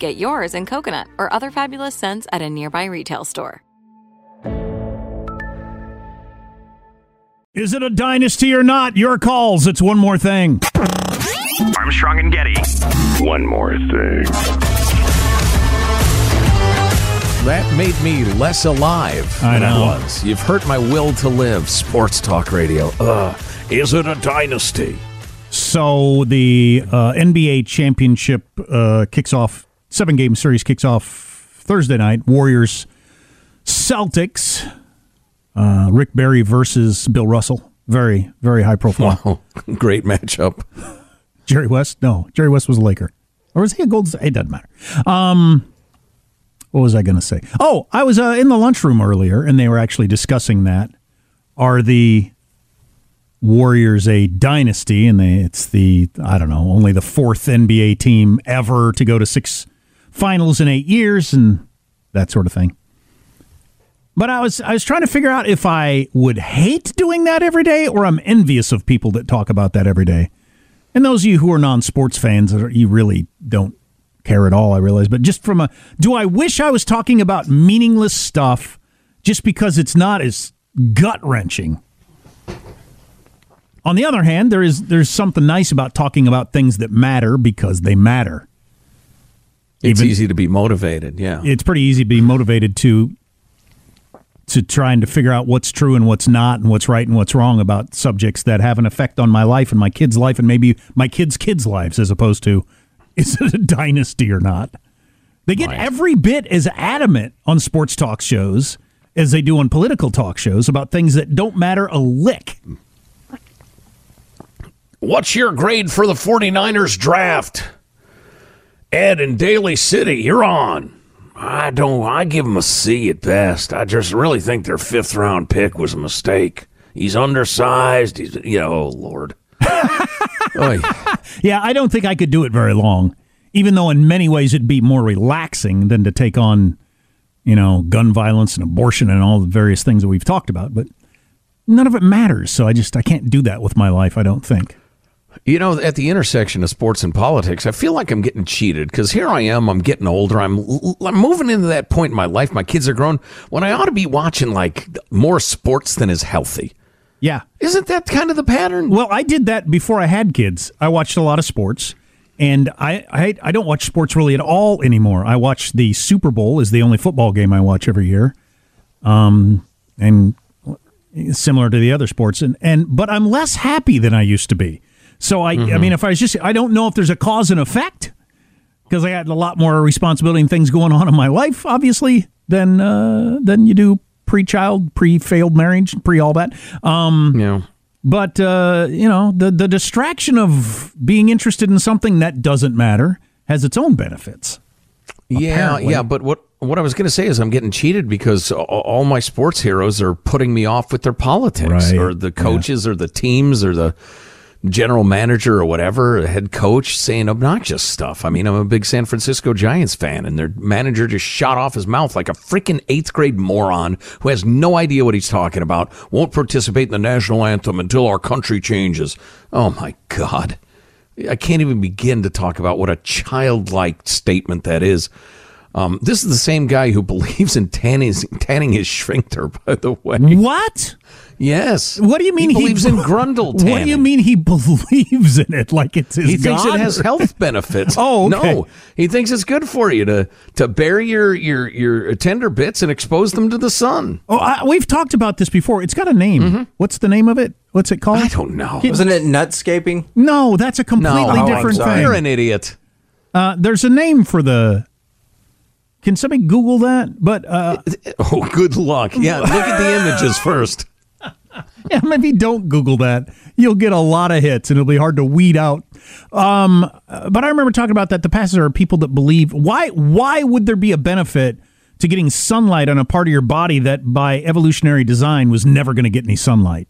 Get yours in coconut or other fabulous scents at a nearby retail store. Is it a dynasty or not? Your calls. It's one more thing. Armstrong and Getty. One more thing. That made me less alive I than know. I was. You've hurt my will to live. Sports talk radio. Ugh. Is it a dynasty? So the uh, NBA championship uh, kicks off. Seven game series kicks off Thursday night. Warriors, Celtics. Uh, Rick Barry versus Bill Russell. Very very high profile. Wow. Great matchup. Jerry West? No, Jerry West was a Laker. Or was he a Golden State? It doesn't matter. Um, what was I going to say? Oh, I was uh, in the lunchroom earlier, and they were actually discussing that. Are the Warriors a dynasty? And they, it's the I don't know, only the fourth NBA team ever to go to six finals in eight years, and that sort of thing. But I was I was trying to figure out if I would hate doing that every day, or I'm envious of people that talk about that every day. And those of you who are non-sports fans, you really don't care at all. I realize, but just from a, do I wish I was talking about meaningless stuff just because it's not as gut wrenching? On the other hand, there is there's something nice about talking about things that matter because they matter. It's Even- easy to be motivated. Yeah. It's pretty easy to be motivated to to trying to figure out what's true and what's not and what's right and what's wrong about subjects that have an effect on my life and my kids' life and maybe my kids' kids' lives as opposed to is it a dynasty or not? They get every bit as adamant on sports talk shows as they do on political talk shows about things that don't matter a lick. What's your grade for the 49ers draft? Ed in Daly City, you're on. I don't, I give him a C at best. I just really think their fifth round pick was a mistake. He's undersized. He's, you know, oh, Lord. Oy. Yeah, I don't think I could do it very long, even though in many ways it'd be more relaxing than to take on, you know, gun violence and abortion and all the various things that we've talked about. But none of it matters. So I just, I can't do that with my life, I don't think. You know, at the intersection of sports and politics, I feel like I'm getting cheated because here I am. I'm getting older. I'm I'm moving into that point in my life. My kids are grown. When I ought to be watching like more sports than is healthy. Yeah. Isn't that kind of the pattern? Well, I did that before I had kids. I watched a lot of sports, and I, I I don't watch sports really at all anymore. I watch the Super Bowl is the only football game I watch every year, um, and similar to the other sports, and and but I'm less happy than I used to be. So I I mean, if I was just I don't know if there's a cause and effect because I had a lot more responsibility and things going on in my life, obviously, than uh, than you do pre-child, pre-failed marriage, pre all that. Um, Yeah. but uh, you know, the the distraction of being interested in something that doesn't matter has its own benefits. Yeah, Apparently. yeah, but what what I was going to say is I'm getting cheated because all my sports heroes are putting me off with their politics Right, or the coaches or the teams or the general manager or whatever, head coach saying obnoxious stuff. I mean, I'm a big San Francisco Giants fan and their manager just shot off his mouth like a freaking 8th grade moron who has no idea what he's talking about. Won't participate in the national anthem until our country changes. Oh my god. I can't even begin to talk about what a childlike statement that is. Um, this is the same guy who believes in tanning, tanning his shrinkter, by the way. What? Yes. What do you mean he believes in grundle tanning? What do you mean he believes in it? Like it's his He thinks God? it has health benefits. Oh, okay. no, he thinks it's good for you to to bury your your your tender bits and expose them to the sun. Oh, I, we've talked about this before. It's got a name. What's the name of it? What's it called? Mm-hmm. I don't know. It- Wasn't it nutscaping? no, that's a completely No, Oh, I'm different sorry. You're an idiot. Uh, there's a name for the. Can somebody Google that? But uh, Oh, good luck. Yeah, look at the images first. yeah, maybe don't Google that. You'll get a lot of hits, and it'll be hard to weed out. Um, but I remember talking about that. The passes are people that believe. Why? Why would there be a benefit to getting sunlight on a part of your body that, by evolutionary design, was never going to get any sunlight?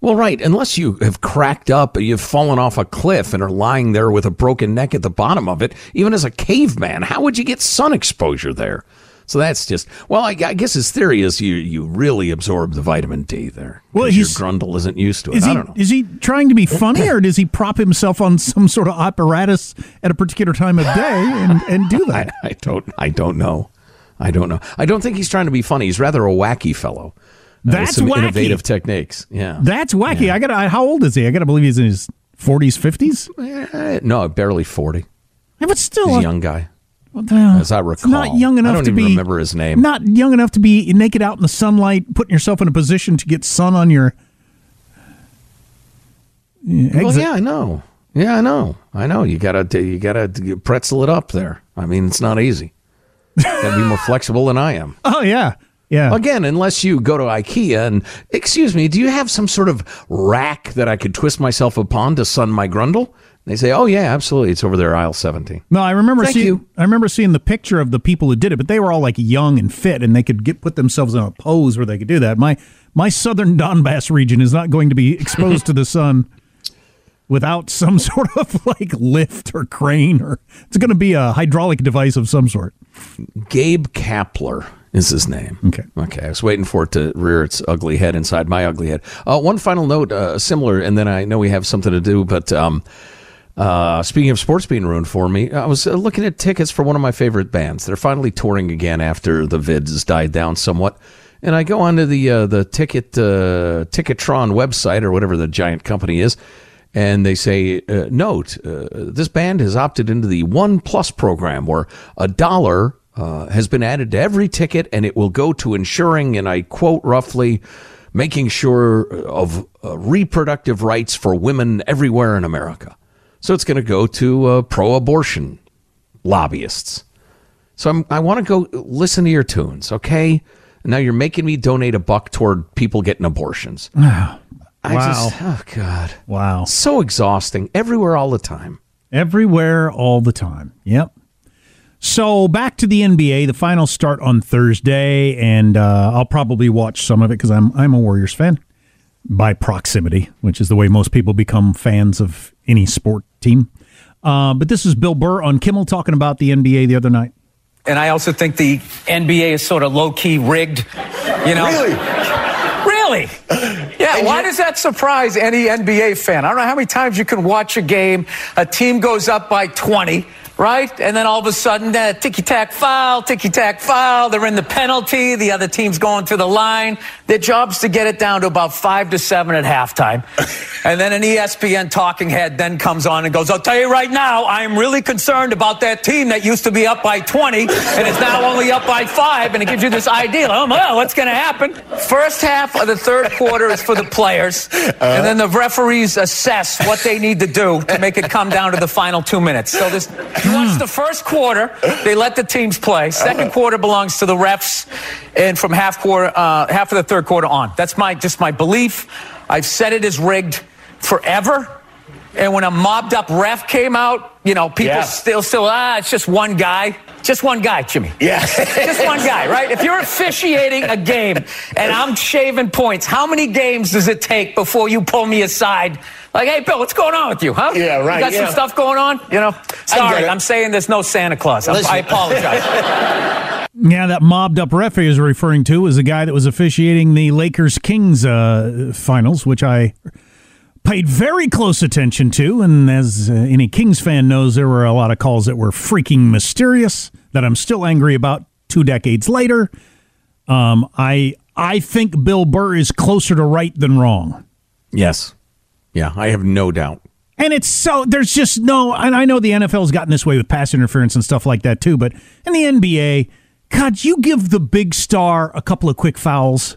Well, right. Unless you have cracked up, you've fallen off a cliff and are lying there with a broken neck at the bottom of it, even as a caveman, how would you get sun exposure there? So that's just well. I, I guess his theory is you you really absorb the vitamin D there. Well, your grundle isn't used to it. Is I he don't know. is he trying to be funny, or does he prop himself on some sort of apparatus at a particular time of day and, and do I, that? I don't. I don't know. I don't know. I don't think he's trying to be funny. He's rather a wacky fellow. That's some wacky. innovative techniques. Yeah. That's wacky. I got. to How old is he? I got to believe he's in his forties, fifties. Eh, no, barely forty. But still, He's a young guy. Well, uh, As I recall. not young I enough don't to even be. remember his name. Not young enough to be naked out in the sunlight, putting yourself in a position to get sun on your. Yeah, Well, yeah, I know. Yeah, I know. I know. You gotta you gotta pretzel it up there. I mean, it's not easy. gotta be more flexible than I am. Oh yeah, yeah. Again, unless you go to IKEA and excuse me, do you have some sort of rack that I could twist myself upon to sun my grundle? They say, "Oh yeah, absolutely. It's over there, aisle 17." No, I remember Thank seeing. you. I remember seeing the picture of the people who did it, but they were all like young and fit, and they could get put themselves in a pose where they could do that. My my southern Donbass region is not going to be exposed to the sun without some sort of like lift or crane, or it's going to be a hydraulic device of some sort. Gabe Kapler is his name. Okay. Okay. I was waiting for it to rear its ugly head inside my ugly head. Uh, one final note, uh, similar, and then I know we have something to do, but um, uh, speaking of sports being ruined for me, I was uh, looking at tickets for one of my favorite bands. They're finally touring again after the vids died down somewhat. And I go onto the uh, the ticket uh, Ticketron website or whatever the giant company is, and they say, uh, "Note: uh, This band has opted into the One Plus program, where a dollar uh, has been added to every ticket, and it will go to ensuring, and I quote roughly, making sure of uh, reproductive rights for women everywhere in America. So it's going to go to uh, pro-abortion lobbyists. So I'm, I want to go listen to your tunes, okay? Now you're making me donate a buck toward people getting abortions. I Wow. just, oh God, Wow. so exhausting everywhere all the time. Everywhere, all the time. Yep. So back to the NBA. The finals start on Thursday, and uh, I'll probably watch some of it because I'm I'm a Warriors fan by proximity, which is the way most people become fans of any sport team. Uh, but this is Bill Burr on Kimmel talking about the NBA the other night. And I also think the NBA is sort of low key rigged. You know? Really? Really? Yeah, why does that surprise any NBA fan? I don't know how many times you can watch a game, a team goes up by 20, right? And then all of a sudden, uh, ticky tack foul, ticky tack foul, they're in the penalty, the other team's going to the line. Their job's to get it down to about five to seven at halftime. and then an ESPN talking head then comes on and goes, I'll tell you right now, I'm really concerned about that team that used to be up by 20 and is now only up by five. And it gives you this idea, oh, well, what's going to happen? First half of the third quarter is for the players. and then the referees assess what they need to do to make it come down to the final two minutes. So there's You watch the first quarter, they let the teams play. Second quarter belongs to the refs, and from half quarter, uh, half of the third quarter on. That's my just my belief. I've said it is rigged forever. And when a mobbed up ref came out, you know, people Yeah. still, still, ah, it's just one guy. Just one guy, Jimmy. Yeah. just one guy, right? If you're officiating a game and I'm shaving points, how many games does it take before you pull me aside? Like, hey, Bill, what's going on with you, huh? Yeah, right, You got yeah. some stuff going on? You know? Sorry. I'm saying there's no Santa Claus. I'm, I apologize. Yeah, that mobbed up ref he was referring to was the guy that was officiating the Lakers Kings uh, finals, which I paid very close attention to. And as uh, any Kings fan knows, there were a lot of calls that were freaking mysterious that I'm still angry about two decades later. Um, I I think Bill Burr is closer to right than wrong. Yes. Yeah, I have no doubt. And it's so there's just no and I know the NFL's gotten this way with pass interference and stuff like that too, but in the NBA, God, you give the big star a couple of quick fouls,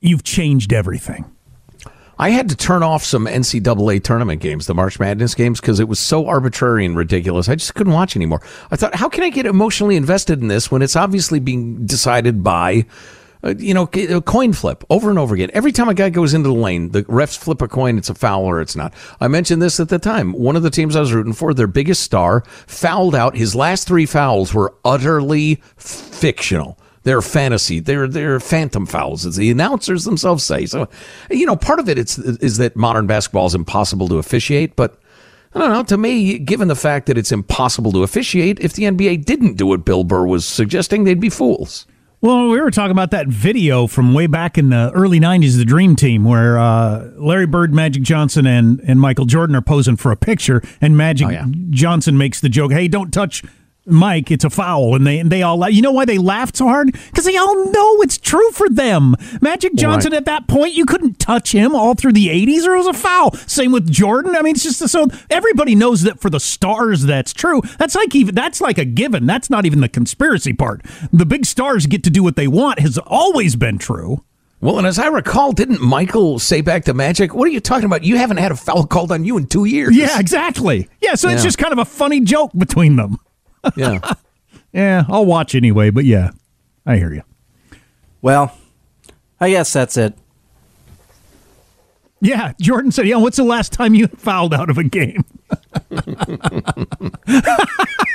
you've changed everything. I had to turn off some NCAA tournament games, the March Madness games, because it was so arbitrary and ridiculous. I just couldn't watch anymore. I thought, how can I get emotionally invested in this when it's obviously being decided by, uh, you know, a coin flip over and over again? Every time a guy goes into the lane, the refs flip a coin, it's a foul or it's not. I mentioned this at the time. One of the teams I was rooting for, their biggest star, fouled out. His last three fouls were utterly fictional. They're fantasy. They're they're phantom fouls, as the announcers themselves say. So, you know, part of it it's, is that modern basketball is impossible to officiate. But I don't know. To me, given the fact that it's impossible to officiate, if the NBA didn't do what Bill Burr was suggesting, they'd be fools. Well, we were talking about that video from way back in the early 90s, the Dream Team, where uh, Larry Bird, Magic Johnson, and, and Michael Jordan are posing for a picture, and Magic Oh, yeah. Johnson makes the joke, hey, don't touch Mike, it's a foul. And they, and they all, you know why they laughed so hard? Because they all know it's true for them. Magic Johnson, Right. at that point, you couldn't touch him all through the 80s, or it was a foul. Same with Jordan. I mean, it's just so everybody knows that for the stars, that's true. That's like even that's like a given. That's not even the conspiracy part. The big stars get to do what they want has always been true. Well, and as I recall, didn't Michael say back to Magic, "What are you talking about? You haven't had a foul called on you in two years." Yeah, exactly. Yeah, so it's just kind of a funny joke between them. Yeah. Yeah, I'll watch anyway, but yeah, I hear you. Well, I guess that's it. Yeah, Jordan said, "Yeah, what's the last time you fouled out of a game?"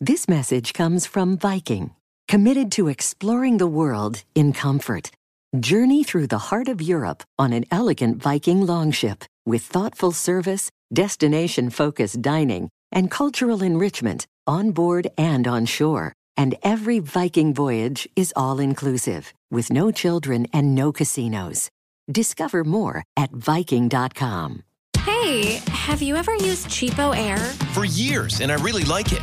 This message comes from Viking, committed to exploring the world in comfort. Journey through the heart of Europe on an elegant Viking longship with thoughtful service, destination focused dining, and cultural enrichment on board and on shore. And every Viking voyage is all inclusive, with no children and no casinos. Discover more at Viking.com. Hey, have you ever used Cheapo Air? For years, and I really like it.